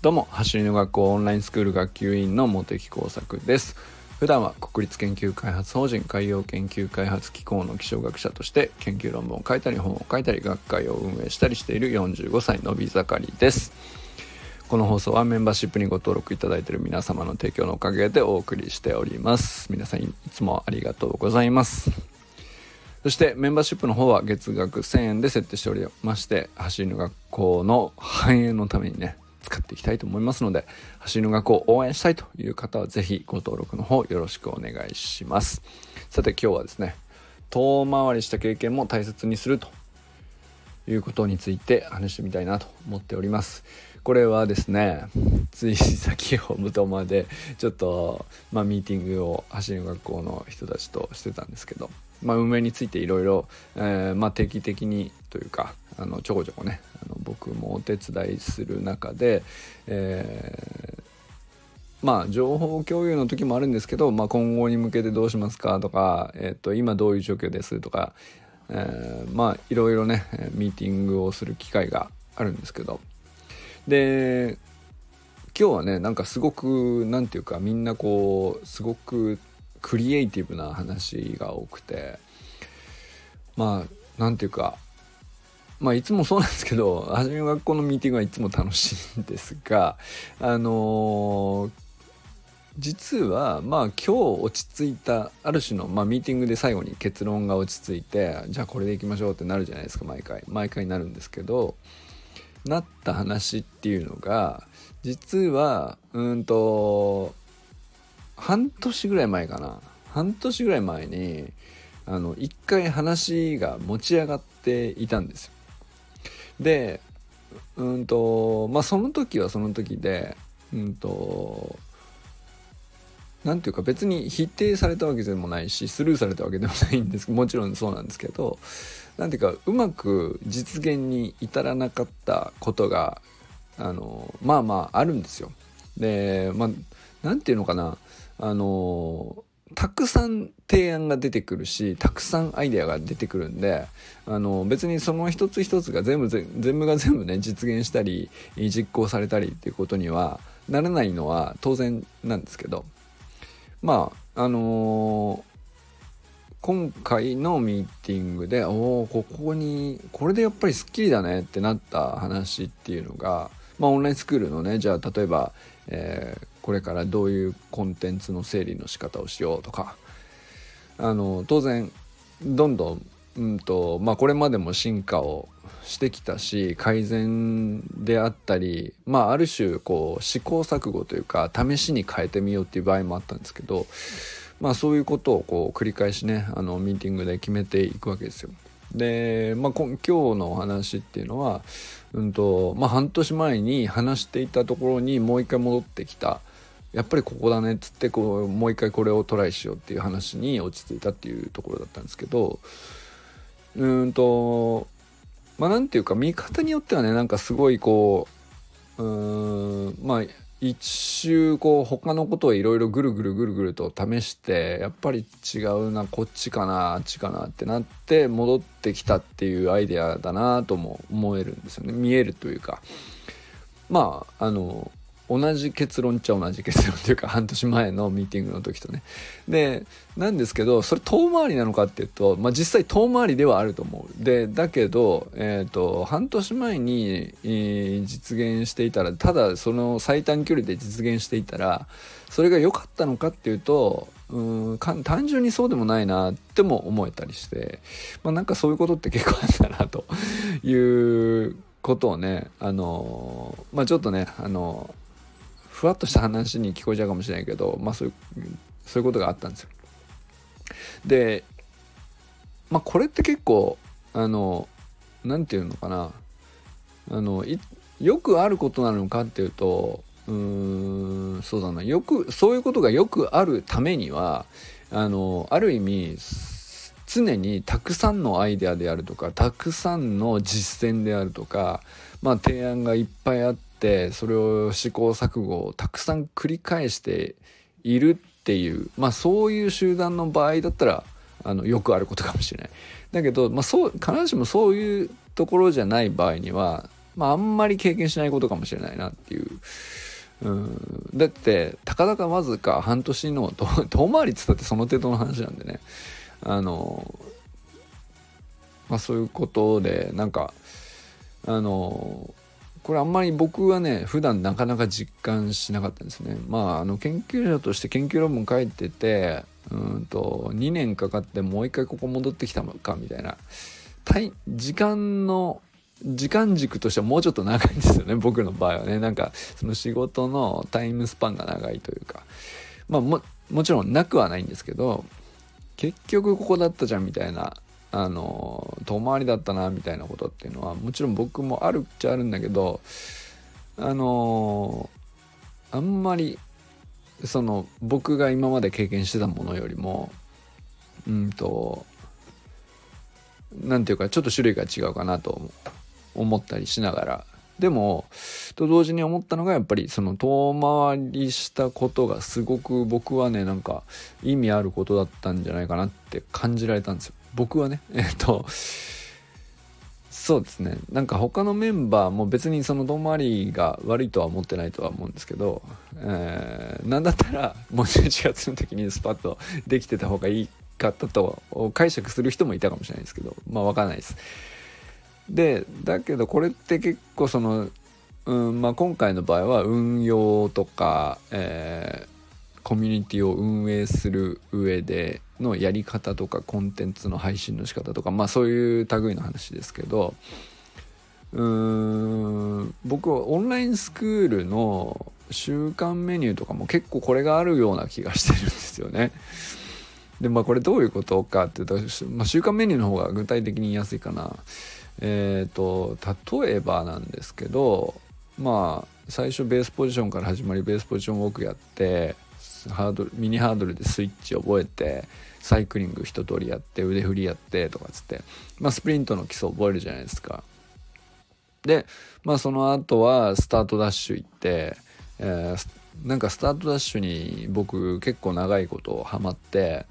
どうも走りの学校オンラインスクール学級委員の茂木耕作です。普段は国立研究開発法人海洋研究開発機構の気象学者として研究論文を書いたり本を書いたり学会を運営したりしている45歳のび盛りです。この放送はメンバーシップにご登録いただいている皆様の提供のおかげでお送りしております。皆さんいつもありがとうございます。そしてメンバーシップの方は月額1000円で設定しておりまして走りの学校の繁栄のためにね使っていきたいと思いますので走りの学校を応援したいという方は是非ご登録の方よろしくお願いします。さて今日はですね遠回りした経験も大切にするということについて話してみたいなと思っております。これはですねつい先ほどまでちょっと、まあ、ミーティングを走りの学校の人たちとしてたんですけどまあ、運営についていろいろ定期的にというかあのちょこちょこねあの僕もお手伝いする中で、えー、まあ情報共有の時もあるんですけど、まあ、今後に向けてどうしますかとか、えー、と今どういう状況ですとか、えー、まあいろいろねミーティングをする機会があるんですけど。で今日はねなんかすごく何て言うかみんなこうすごくクリエイティブな話が多くてまあ何て言うかまあいつもそうなんですけど 初めの学校のミーティングはいつも楽しいんですがあのー、実はまあ今日落ち着いたある種の、まあ、ミーティングで最後に結論が落ち着いてじゃあこれでいきましょうってなるじゃないですか毎回。毎回なるんですけどなった話っていうのが実はうんと半年ぐらい前かな半年ぐらい前にあの一回話が持ち上がっていたんですよ。でうんとまあその時はその時でうんと何ていうか別に否定されたわけでもないしスルーされたわけでもないんですけどもちろんそうなんですけど何ていうかうまく実現に至らなかったことがあのまあまああるんですよ。でまあ何て言うのかなあのたくさん提案が出てくるしたくさんアイデアが出てくるんであの別にその一つ一つが全部全部が全部ね実現したり実行されたりっていうことにはならないのは当然なんですけど。まああのー、今回のミーティングでおおここにこれでやっぱりスッキリだねってなった話っていうのがまあオンラインスクールのねじゃあ例えば、えーこれからどういうコンテンツの整理の仕方をしようとかあの当然どんどん、うんとまあ、これまでも進化をしてきたし改善であったり、まあ、ある種こう試行錯誤というか試しに変えてみようっていう場合もあったんですけど、まあ、そういうことをこう繰り返しねあのミーティングで決めていくわけですよ。で、まあ、今日のお話っていうのは、うんとまあ、半年前に話していたところにもう一回戻ってきたやっぱりここだねっつってこうもう一回これをトライしようっていう話に落ち着いたっていうところだったんですけどうんとまあなんていうか見方によってはねなんかすごいこううんまあ一周こう他のことをいろいろぐるぐるぐるぐると試してやっぱり違うなこっちかなあっちかなってなって戻ってきたっていうアイデアだなとも思えるんですよね。見えるというか。まああの同じ結論っちゃ同じ結論というか半年前のミーティングの時とね。で、なんですけど、それ遠回りなのかっていうと、まあ実際遠回りではあると思う。で、だけど、え、ー、と、半年前に、え、実現していたら、ただその最短距離で実現していたら、それが良かったのかっていうと、うん単純にそうでもないなっても思えたりして、まあ、なんかそういうことって結構あったなということをねあのまあちょっとねあのふわっとした話に聞こえちゃうかもしれないけど、まあそういう、そういうことがあったんですよ。で、まあこれって結構、あの、何て言うのかな、あの、よくあることなのかっていうと、うーん、そうだな、よく、そういうことがよくあるためには、あの、ある意味、常にたくさんのアイデアであるとかたくさんの実践であるとか、まあ、提案がいっぱいあってってそれを試行錯誤をたくさん繰り返しているっていうまあそういう集団の場合だったらあのよくあることかもしれない。だけど、まあ、そう必ずしもそういうところじゃない場合には、まあ、あんまり経験しないことかもしれないなっていう。うん、だってたかだかわずか半年の遠回りっつったってその程度の話なんでね。あのまあそういうことでなんかあのこれあんまり僕はね普段なかなか実感しなかったんですね。まああの研究者として研究論文書いててうんと2年かかってもう一回ここ戻ってきたのかみたいな。時間の時間軸としてはもうちょっと長いんですよね 僕の場合はね。なんかその仕事のタイムスパンが長いというか。まあももちろんなくはないんですけど結局ここだったじゃんみたいなあの遠回りだったなみたいなことっていうのはもちろん僕もあるっちゃあるんだけどあのあんまりその僕が今まで経験してたものよりもうんと何ていうかちょっと種類が違うかなと思ったりしながら。でもと同時に思ったのがやっぱりその遠回りしたことがすごく僕はねなんか意味あることだったんじゃないかなって感じられたんですよ。僕はね えっとそうですねなんか他のメンバーも別にその遠回りが悪いとは思ってないとは思うんですけど、えー、なんだったら もう11月の時にスパッとできてた方がいいかったと解釈する人もいたかもしれないですけどまあ分かんないです。でだけどこれって結構その、うんまあ、今回の場合は運用とか、えー、コミュニティを運営する上でのやり方とかコンテンツの配信の仕方とかまあそういう類の話ですけどうーん僕はオンラインスクールの週間メニューとかも結構これがあるような気がしてるんですよね。でまあこれどういうことかっていうと、まあ、週間メニューの方が具体的に言いやすいかな。えっ、ー、と例えばなんですけどまあ最初ベースポジションから始まりベースポジションウォークやってハードルミニハードルでスイッチ覚えてサイクリング一通りやって腕振りやってとかっつって、まあ、スプリントの基礎覚えるじゃないですか。で、まあ、その後はスタートダッシュ行って、えー、なんかスタートダッシュに僕結構長いことハマって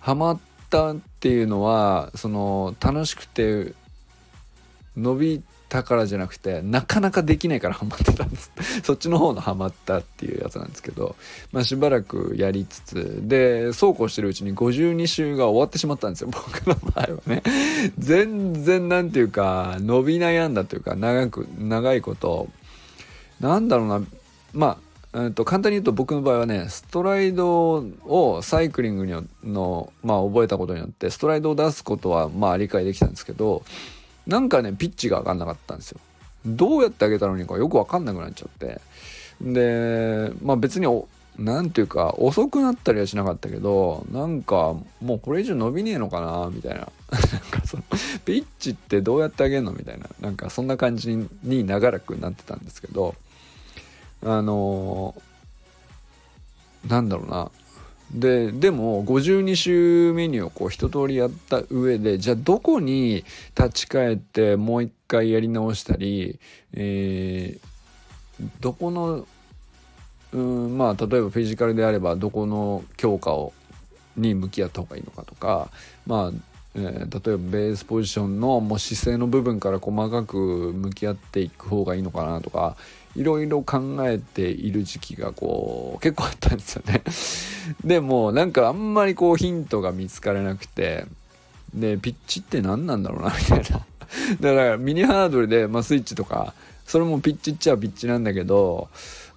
ハマったっていうのはその楽しくて伸びてたからじゃなくてなかなかできないからハマってたんです。そっちの方のハマったっていうやつなんですけど、まあ、しばらくやりつつでそうこうしてるうちに52週が終わってしまったんですよ。僕の場合はね。全然なんていうか伸び悩んだというか長く長いことなんだろうな。まあえー、と簡単に言うと僕の場合はねストライドをサイクリングにの、まあ、覚えたことによってストライドを出すことはまあ理解できたんですけどなんかねピッチが上がんなかったんですよ。どうやってあげたのにかよく分かんなくなっちゃって。でまあ別に何ていうか遅くなったりはしなかったけどなんかもうこれ以上伸びねえのかなみたいな。なんかそのピッチってどうやってあげんの？みたいな。なんかそんな感じに長らくなってたんですけどあのー、なんだろうな。ででも52週メニューをこう一通りやった上でじゃあどこに立ち返ってもう一回やり直したり、えー、どこのうんまあ例えばフィジカルであればどこの強化をに向き合った方がいいのかとかまあえー、例えばベースポジションのもう姿勢の部分から細かく向き合っていく方がいいのかなとかいろいろ考えている時期がこう結構あったんですよね。でもなんかあんまりこうヒントが見つからなくてでピッチって何なんだろうなみたいな。だからミニハードルで、まあ、スイッチとかそれもピッチっちゃピッチなんだけど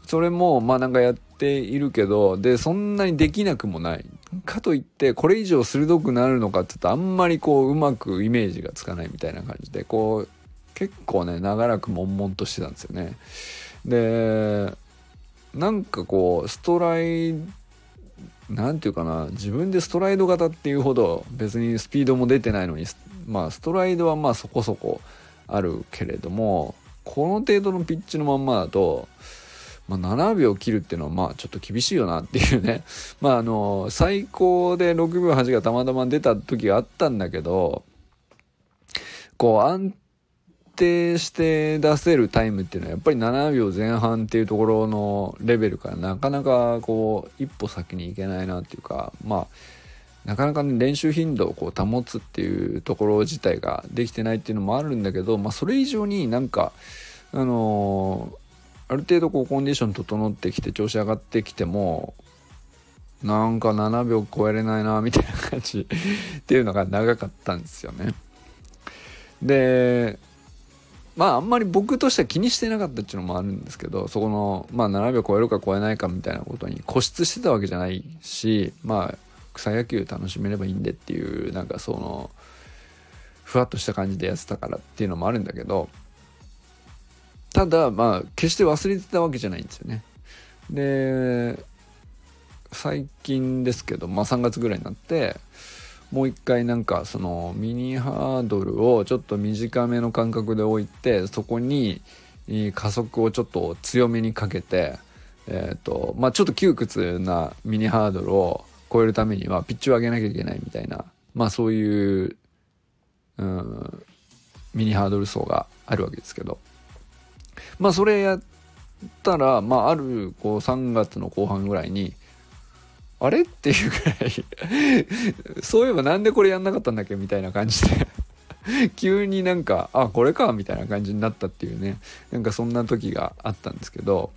それもまあなんかやっているけどでそんなにできなくもない。かといってこれ以上鋭くなるのかって言うとあんまりこううまくイメージがつかないみたいな感じでこう結構ね長らく悶々としてたんですよね。でなんかこうストライ何て言うかな自分でストライド型っていうほど別にスピードも出てないのにまあストライドはまあそこそこあるけれどもこの程度のピッチのまんまだと、まあ、7秒切るっていうのはまあちょっと厳しいよなっていうね まああの最高で6秒8がたまたま出た時があったんだけどこう安定して出せるタイムっていうのはやっぱり7秒前半っていうところのレベルからなかなかこう一歩先に行けないなっていうかまあなかなかね練習頻度をこう保つっていうところ自体ができてないっていうのもあるんだけど、まあ、それ以上になんかあのー、ある程度こうコンディション整ってきて調子上がってきてもなんか7秒超えれないなみたいな感じっていうのが長かったんですよね。でまああんまり僕としては気にしてなかったっていうのもあるんですけどそこのまあ7秒超えるか超えないかみたいなことに固執してたわけじゃないしまあ草野球楽しめればいいんでっていうなんかそのふわっとした感じでやってたからっていうのもあるんだけどただまあ決して忘れてたわけじゃないんですよね。で最近ですけど、まあ、3月ぐらいになってもう一回なんかそのミニハードルをちょっと短めの間隔で置いてそこに加速をちょっと強めにかけてえっ、とまあちょっと窮屈なミニハードルを超えるためにはピッチを上げなきゃいけないみたいなまあそういううんミニハードル層があるわけですけど。まあそれやったらまああるこう3月の後半ぐらいにあれ？っていうぐらい そういえばなんでこれやんなかったんだっけ？みたいな感じで。急になんかあこれかみたいな感じになったっていうね。なんかそんな時があったんですけど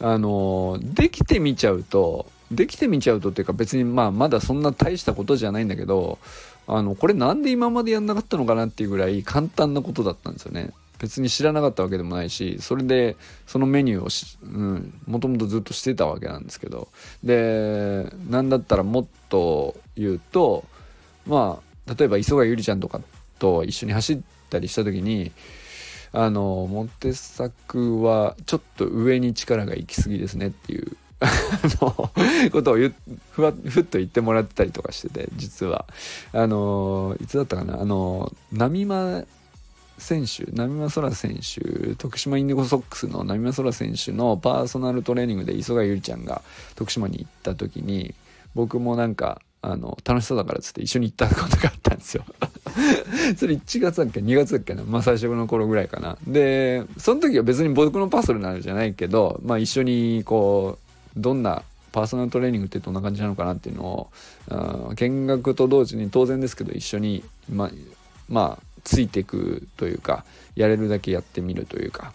あのできてみちゃうとできてみちゃうとっていうか別にまあまだそんな大したことじゃないんだけどあのこれなんで今までやんなかったのかなっていうぐらい簡単なことだったんですよね。別に知らなかったわけでもないしそれでそのメニューを、もともとずっとしてたわけなんですけど。でなんだったらもっと言うとまあ例えば磯貝ゆりちゃんとかと一緒に走ったりした時にあのモテ作はちょっと上に力が行き過ぎですねっていうことをふわふっと言ってもらってたりとかしてて実は。あのいつだったかな？あの波間選手波間空選手徳島インディゴソックスの波間空選手のパーソナルトレーニングで磯貝ゆりちゃんが徳島に行った時に僕もなんかあの楽しそうだからっつって一緒に行ったことがあったんですよ。それ1月だっけ？2月だっけな？まあ最初の頃ぐらいかな。でその時は別に僕のパーソナルじゃないけどまあ一緒にこうどんなパーソナルトレーニングってどんな感じなのかなっていうのを見学と同時に当然ですけど一緒にままあついていくというかやれるだけやってみるというか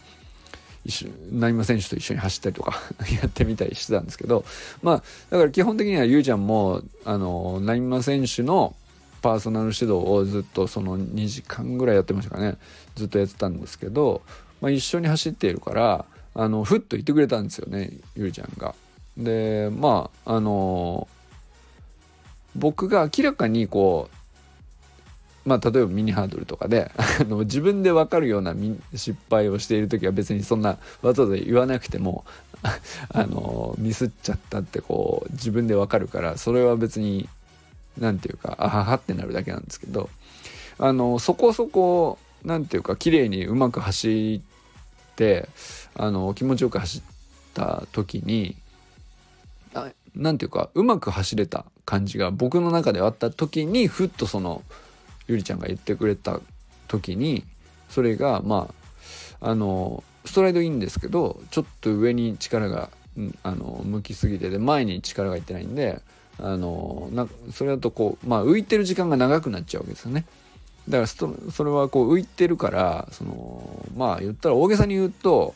一緒成馬選手と一緒に走ったりとか やってみたりしてたんですけどまあだから基本的にはゆうちゃんもあの成馬選手のパーソナル指導をずっとその2時間ぐらいやってましたかねずっとやってたんですけど、まあ、一緒に走っているからあのふっと言ってくれたんですよねゆうちゃんが。でまああの僕が明らかにこうまあ、例えばミニハードルとかで あの自分で分かるような失敗をしている時は別にそんなわざわざ言わなくても あのミスっちゃったってこう自分で分かるからそれは別に何て言うかあははってなるだけなんですけどあのそこそこ何て言うか綺麗にうまく走ってあの気持ちよく走った時に何て言うかうまく走れた感じが僕の中であった時にふっとそのゆりちゃんが言ってくれた時にそれがまああのストライドいいんですけどちょっと上に力があの向きすぎてで前に力がいってないんであのなそれだとこうまあ浮いてる時間が長くなっちゃうわけですよね。だからそれはこう浮いてるからそのまあ言ったら大げさに言うと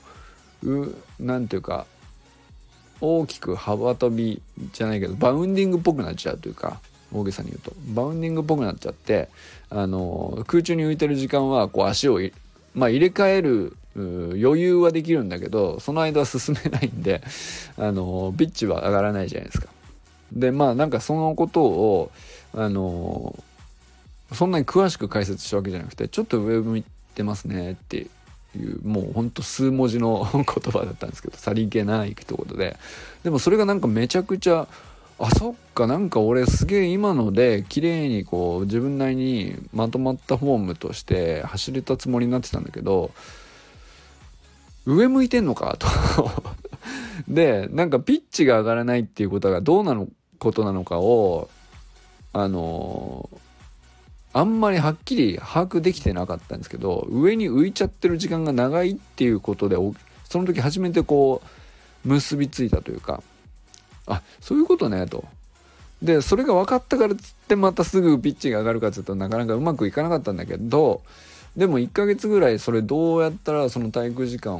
何ていうか大きく幅跳びじゃないけどバウンディングっぽくなっちゃうというか大げさに言うとバウンディングっぽくなっちゃってあの空中に浮いてる時間はこう足をまあ、入れ替える余裕はできるんだけどその間は進めないんで あのピッチは上がらないじゃないですか。でまあなんかそのことをあのそんなに詳しく解説したわけじゃなくてちょっと上向いてますねっていうもうほんと数文字の 言葉だったんですけどさりげない一言ででもそれがなんかめちゃくちゃあそっかなんか俺すげえ今ので綺麗にこう自分なりにまとまったフォームとして走れたつもりになってたんだけど上向いてんのかと。でなんかピッチが上がらないっていうことがどうなのことなのかをあのあんまりはっきり把握できてなかったんですけど上に浮いちゃってる時間が長いっていうことでその時初めてこう結びついたというかあそういうことねとでそれが分かったからっつってまたすぐピッチが上がるかっつうとなかなかうまくいかなかったんだけどでも1ヶ月ぐらいそれどうやったらその体育時間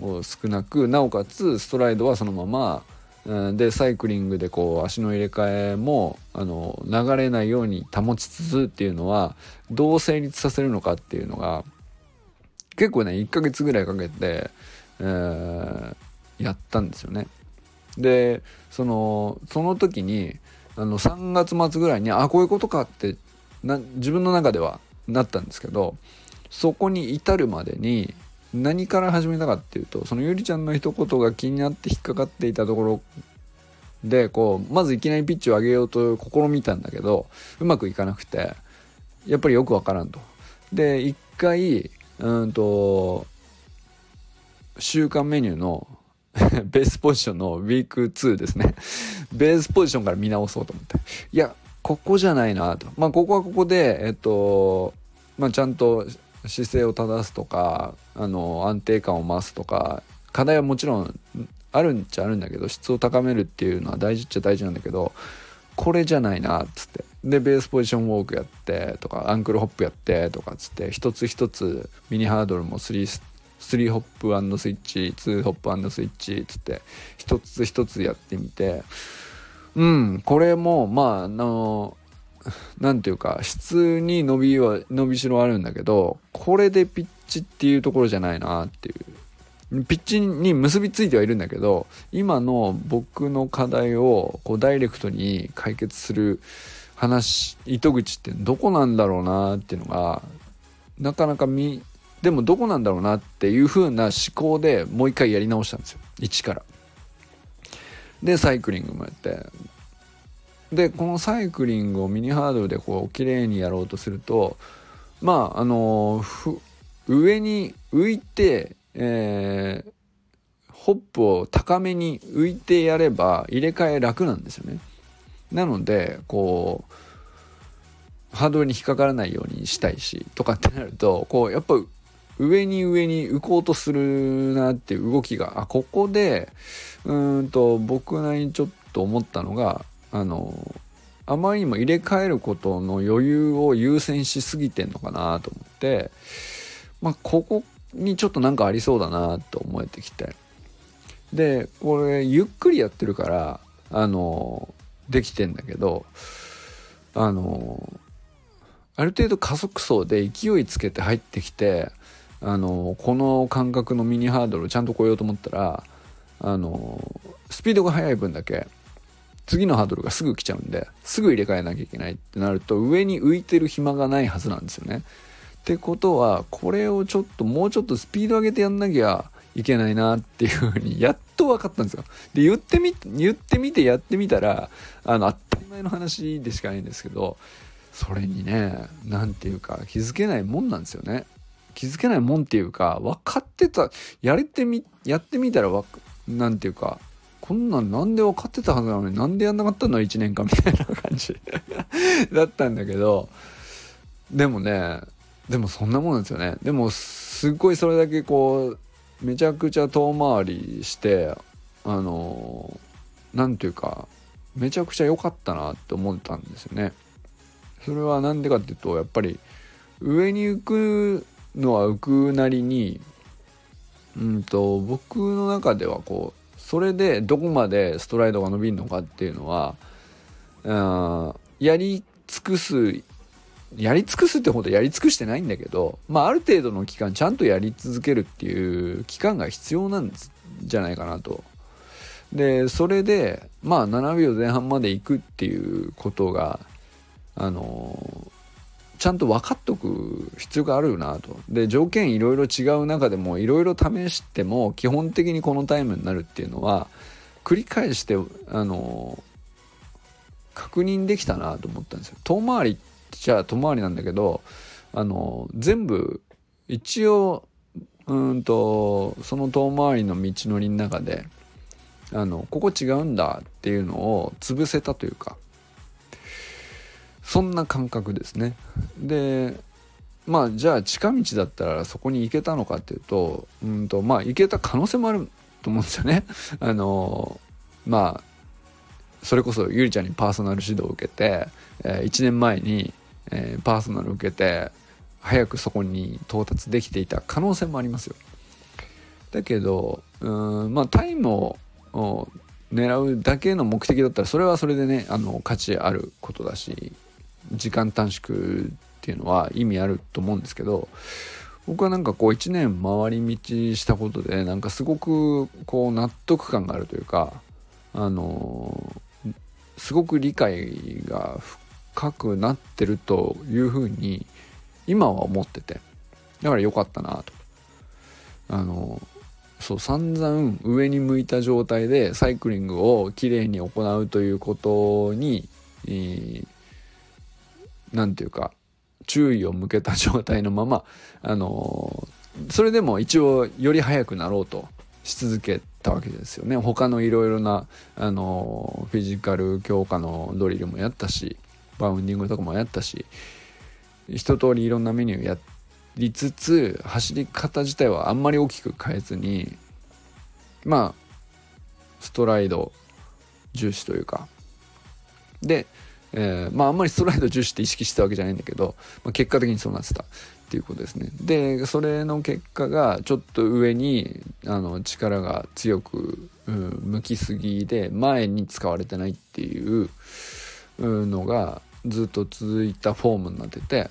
を少なくなおかつストライドはそのままでサイクリングでこう足の入れ替えもあの流れないように保ちつつっていうのはどう成立させるのかっていうのが結構ね1ヶ月ぐらいかけて、えー、やったんですよね。でそのその時にあの3月末ぐらいにあこういうことかってな自分の中ではなったんですけどそこに至るまでに何から始めたかっていうとそのゆりちゃんの一言が気になって引っかかっていたところでこうまずいきなりピッチを上げようと試みたんだけどうまくいかなくてやっぱりよくわからんと。で一回うんと週間メニューの ベースポジションのウィーク2ですね。ベースポジションから見直そうと思って。いやここじゃないなと。まあここはここでえっとまあちゃんと姿勢を正すとかあの安定感を増すとか課題はもちろんあるんちゃあるんだけど質を高めるっていうのは大事っちゃ大事なんだけどこれじゃないなっつって。でベースポジションウォークやってとかアンクルホップやってとかっつって一つ一つミニハードルも3ス3ホップスイッチ2ホップスイッチつって一つ一つやってみてうんこれもまああの何ていうか質に伸びは伸びしろあるんだけどこれでピッチっていうところじゃないなっていう。ピッチに結びついてはいるんだけど今の僕の課題をこうダイレクトに解決する話糸口ってどこなんだろうなっていうのがなかなか見でもどこなんだろうなっていう風な思考でもう一回やり直したんですよ。一から。でサイクリングもやって。でこのサイクリングをミニハードルでこう綺麗にやろうとするとまああの上に浮いて、えー、ホップを高めに浮いてやれば入れ替え楽なんですよね。なのでこうハードルに引っかからないようにしたいしとかってなるとこうやっぱ上に上に浮こうとするなっていう動きがあここでうんと僕なりにちょっと思ったのがあのあまりにも入れ替えることの余裕を優先しすぎてんのかなと思ってまあここにちょっとなんかありそうだなと思えてきて。でこれゆっくりやってるからあのできてんだけどあのある程度加速層で勢いつけて入ってきてあのこの感覚のミニハードルをちゃんと超えようと思ったらあのスピードが速い分だけ次のハードルがすぐ来ちゃうんですぐ入れ替えなきゃいけないってなると上に浮いてる暇がないはずなんですよね。ってことはこれをちょっともうちょっとスピード上げてやんなきゃいけないなっていうふうにやっと分かったんですよ。で言ってみ言ってみてやってみたらあの当たり前の話でしかないんですけどそれにね何て言うか気づけないもんなんですよね。気づけないもんっていうか分かってたやれてみやってみたら何て言うかこんなんなんで分かってたはずなのになんでやんなかったの？1年間みたいな感じ。だったんだけどでもねでもそんなもんですよね。でもすっごいそれだけこうめちゃくちゃ遠回りしてあの何ていうかめちゃくちゃ良かったなって思ったんですよね。それは何でかっていうとやっぱり上に行くのは浮くなりにうんと僕の中ではこうそれでどこまでストライドが伸びるのかっていうのはうんやり尽くすやり尽くすってほどやり尽くしてないんだけど、まあ、ある程度の期間ちゃんとやり続けるっていう期間が必要なんじゃないかなと。でそれでまあ7秒前半まで行くっていうことがあのちゃんと分かっとく必要があるよなと。で条件いろいろ違う中でもいろいろ試しても基本的にこのタイムになるっていうのは繰り返してあの確認できたなと思ったんですよ。遠回りじゃあ遠回りなんだけどあの全部一応うんとその遠回りの道のりの中であのここ違うんだっていうのを潰せたというかそんな感覚ですね。でまあじゃあ近道だったらそこに行けたのかっていうとうんとまあ行けた可能性もあると思うんですよね。あのまあそれこそゆりちゃんにパーソナル指導を受けて、えー、1年前に、えー、パーソナルを受けて早くそこに到達できていた可能性もありますよ。だけどうんまあタイムを狙うだけの目的だったらそれはそれでねあの価値あることだし時間短縮っていうのは意味あると思うんですけど僕はなんかこう1年回り道したことでなんかすごくこう納得感があるというかあのすごく理解が深くなってるというふうに今は思っててだから良かったなと。あのそう散々上に向いた状態でサイクリングをきれいに行うということに、えー、て言うか注意を向けた状態のままあのそれでも一応より速くなろうとし続けたわけですよね。他のいろいろなあのフィジカル強化のドリルもやったしバウンディングとかもやったし一通りいろんなメニューやりつつ走り方自体はあんまり大きく変えずにまあストライド重視というか。でえー、まああんまりストライド重視って意識してたわけじゃないんだけど、まあ、結果的にそうなってた。っていうことですね。でそれの結果がちょっと上にあの力が強く、うん、向きすぎで前に使われてないっていうのがずっと続いたフォームになってて。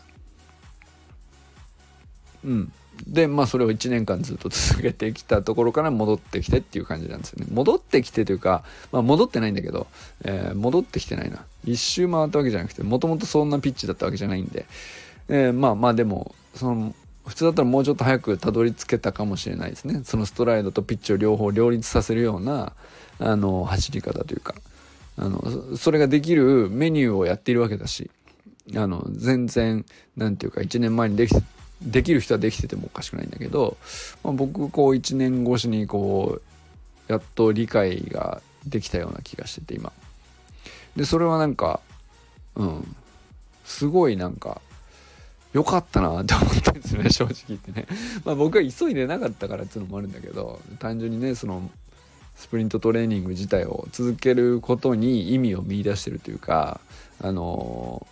うん。でまあそれを1年間ずっと続けてきたところから戻ってきてっていう感じなんですよね。戻ってきてというか、まあ、戻ってないんだけど、えー、戻ってきてないな。一周回ったわけじゃなくてもともとそんなピッチだったわけじゃないんで、えー、まあまあでもその普通だったらもうちょっと早くたどり着けたかもしれないですね。そのストライドとピッチを両方両立させるようなあの走り方というか。あのそれができるメニューをやっているわけだしあの全然何て言うか1年前にできできる人はできててもおかしくないんだけど、まあ、僕こう1年越しにこうやっと理解ができたような気がしてて今。でそれはなんかうん。すごいなんか良かったなって思ったんですよね 正直言ってね。まあ僕は急いでなかったからっていうのもあるんだけど単純にねそのスプリントトレーニング自体を続けることに意味を見いだしてるというかあの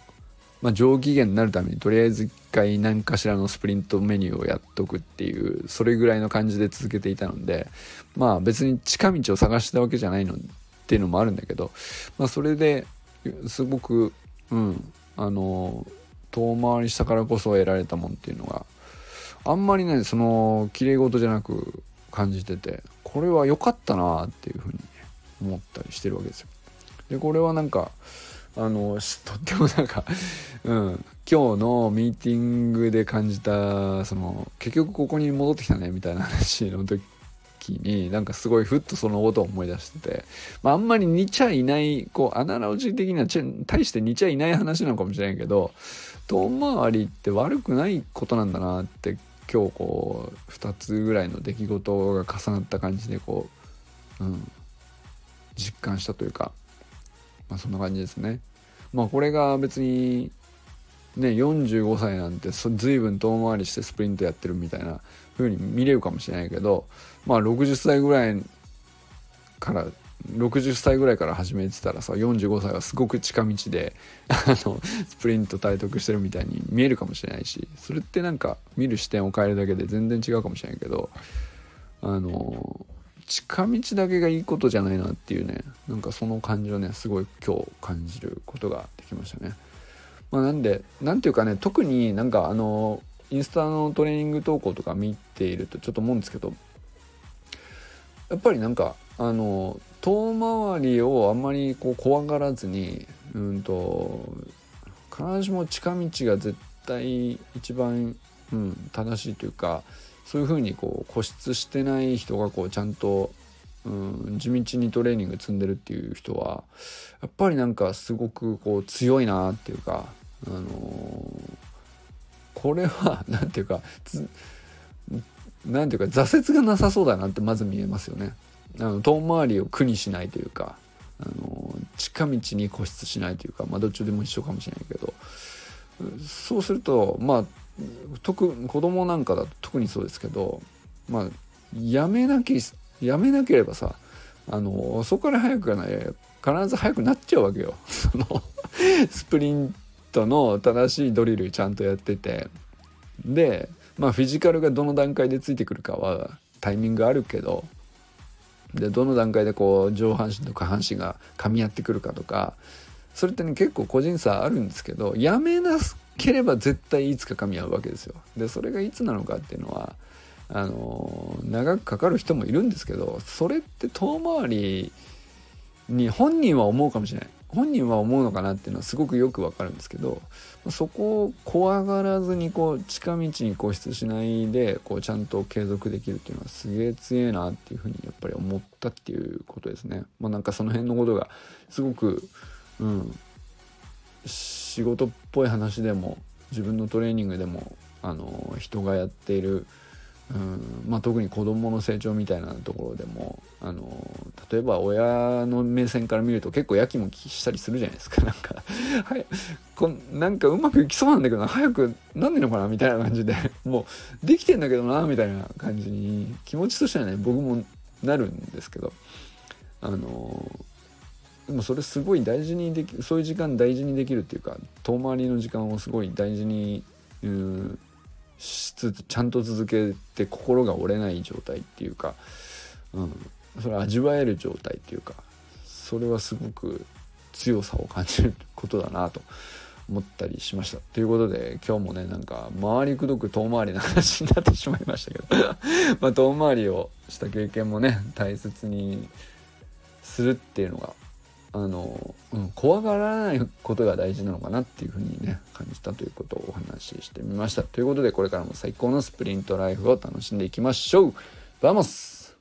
まあ、上機嫌になるためにとりあえず一回何かしらのスプリントメニューをやっとくっていうそれぐらいの感じで続けていたのでまあ別に近道を探したわけじゃないのっていうのもあるんだけど、まあ、それですごくうんあの遠回りしたからこそ得られたもんっていうのがあんまりねその綺麗事じゃなく感じててこれは良かったなっていうふうに思ったりしてるわけですよ。でこれはなんかあのとってもなんか、うん、今日のミーティングで感じたその結局ここに戻ってきたねみたいな話の時になんかすごいふっとそのことを思い出してて、まあ、あんまり似ちゃいないこうアナロジー的には大して似ちゃいない話なのかもしれないけど遠回りって悪くないことなんだなって今日こう2つぐらいの出来事が重なった感じでこう、うん、実感したというかまあそんな感じですね。まあこれが別にね45歳なんて随分遠回りしてスプリントやってるみたいな風に見れるかもしれないけどまあ60歳ぐらいから60歳ぐらいから始めてたらさ45歳はすごく近道で あのスプリント体得してるみたいに見えるかもしれないしそれってなんか見る視点を変えるだけで全然違うかもしれないけどあの近道だけがいいことじゃないなっていうねなんかその感じをねすごい今日感じることができましたね。まあ、なんでなんていうかね特になんかあのインスタのトレーニング投稿とか見ているとちょっと思うんですけどやっぱりなんかあの遠回りをあんまりこう怖がらずにうんと必ずしも近道が絶対一番、うん、正しいというかそういうふうにこう固執してない人がこうちゃんと、うん、地道にトレーニング積んでるっていう人はやっぱりなんかすごくこう強いなっていうか、あの、これは何ていうか何ていうか挫折がなさそうだなってまず見えますよね。あの遠回りを苦にしないというか、あの、近道に固執しないというかまあどっちでも一緒かもしれないけどそうするとまあ特子供なんかだと特にそうですけどまあやめなきやめなければさあのそこから早くがね必ず早くなっちゃうわけよ。そのスプリントの正しいドリルちゃんとやってて。でまあフィジカルがどの段階でついてくるかはタイミングあるけど。でどの段階でこう上半身と下半身が噛み合ってくるかとか。それってね結構個人差あるんですけどやめなければ絶対いつか噛み合うわけですよ。でそれがいつなのかっていうのはあの長くかかる人もいるんですけどそれって遠回りに本人は思うかもしれない。本人は思うのかなっていうのはすごくよくわかるんですけどそこを怖がらずにこう近道に固執しないでこうちゃんと継続できるっていうのはすげえ強えなっていうふうにやっぱり思ったっていうことですね。まあ、なんかその辺のことがすごく、うん、仕事っぽい話でも自分のトレーニングでもあの人がやっているうんまあ、特に子どもの成長みたいなところでもあの例えば親の目線から見ると結構やきもきしたりするじゃないですか。なんかはいこなんかうまくいきそうなんだけど早くなんでのかなみたいな感じで。もうできてんだけどなみたいな感じに気持ちとしてはね僕もなるんですけど。あのでもそれすごい大事にできそういう時間大事にできるっていうか遠回りの時間をすごい大事にうんしつつちゃんと続けて心が折れない状態っていうか、うん、それ味わえる状態っていうかそれはすごく強さを感じることだなと思ったりしました。ということで今日もねなんか回りくどく遠回りな話になってしまいましたけど まあ遠回りをした経験もね大切にするっていうのがあの、うん、怖がらないことが大事なのかなっていうふうにね感じたということをお話ししてみました。ということでこれからも最高のスプリントライフを楽しんでいきましょう。バモス。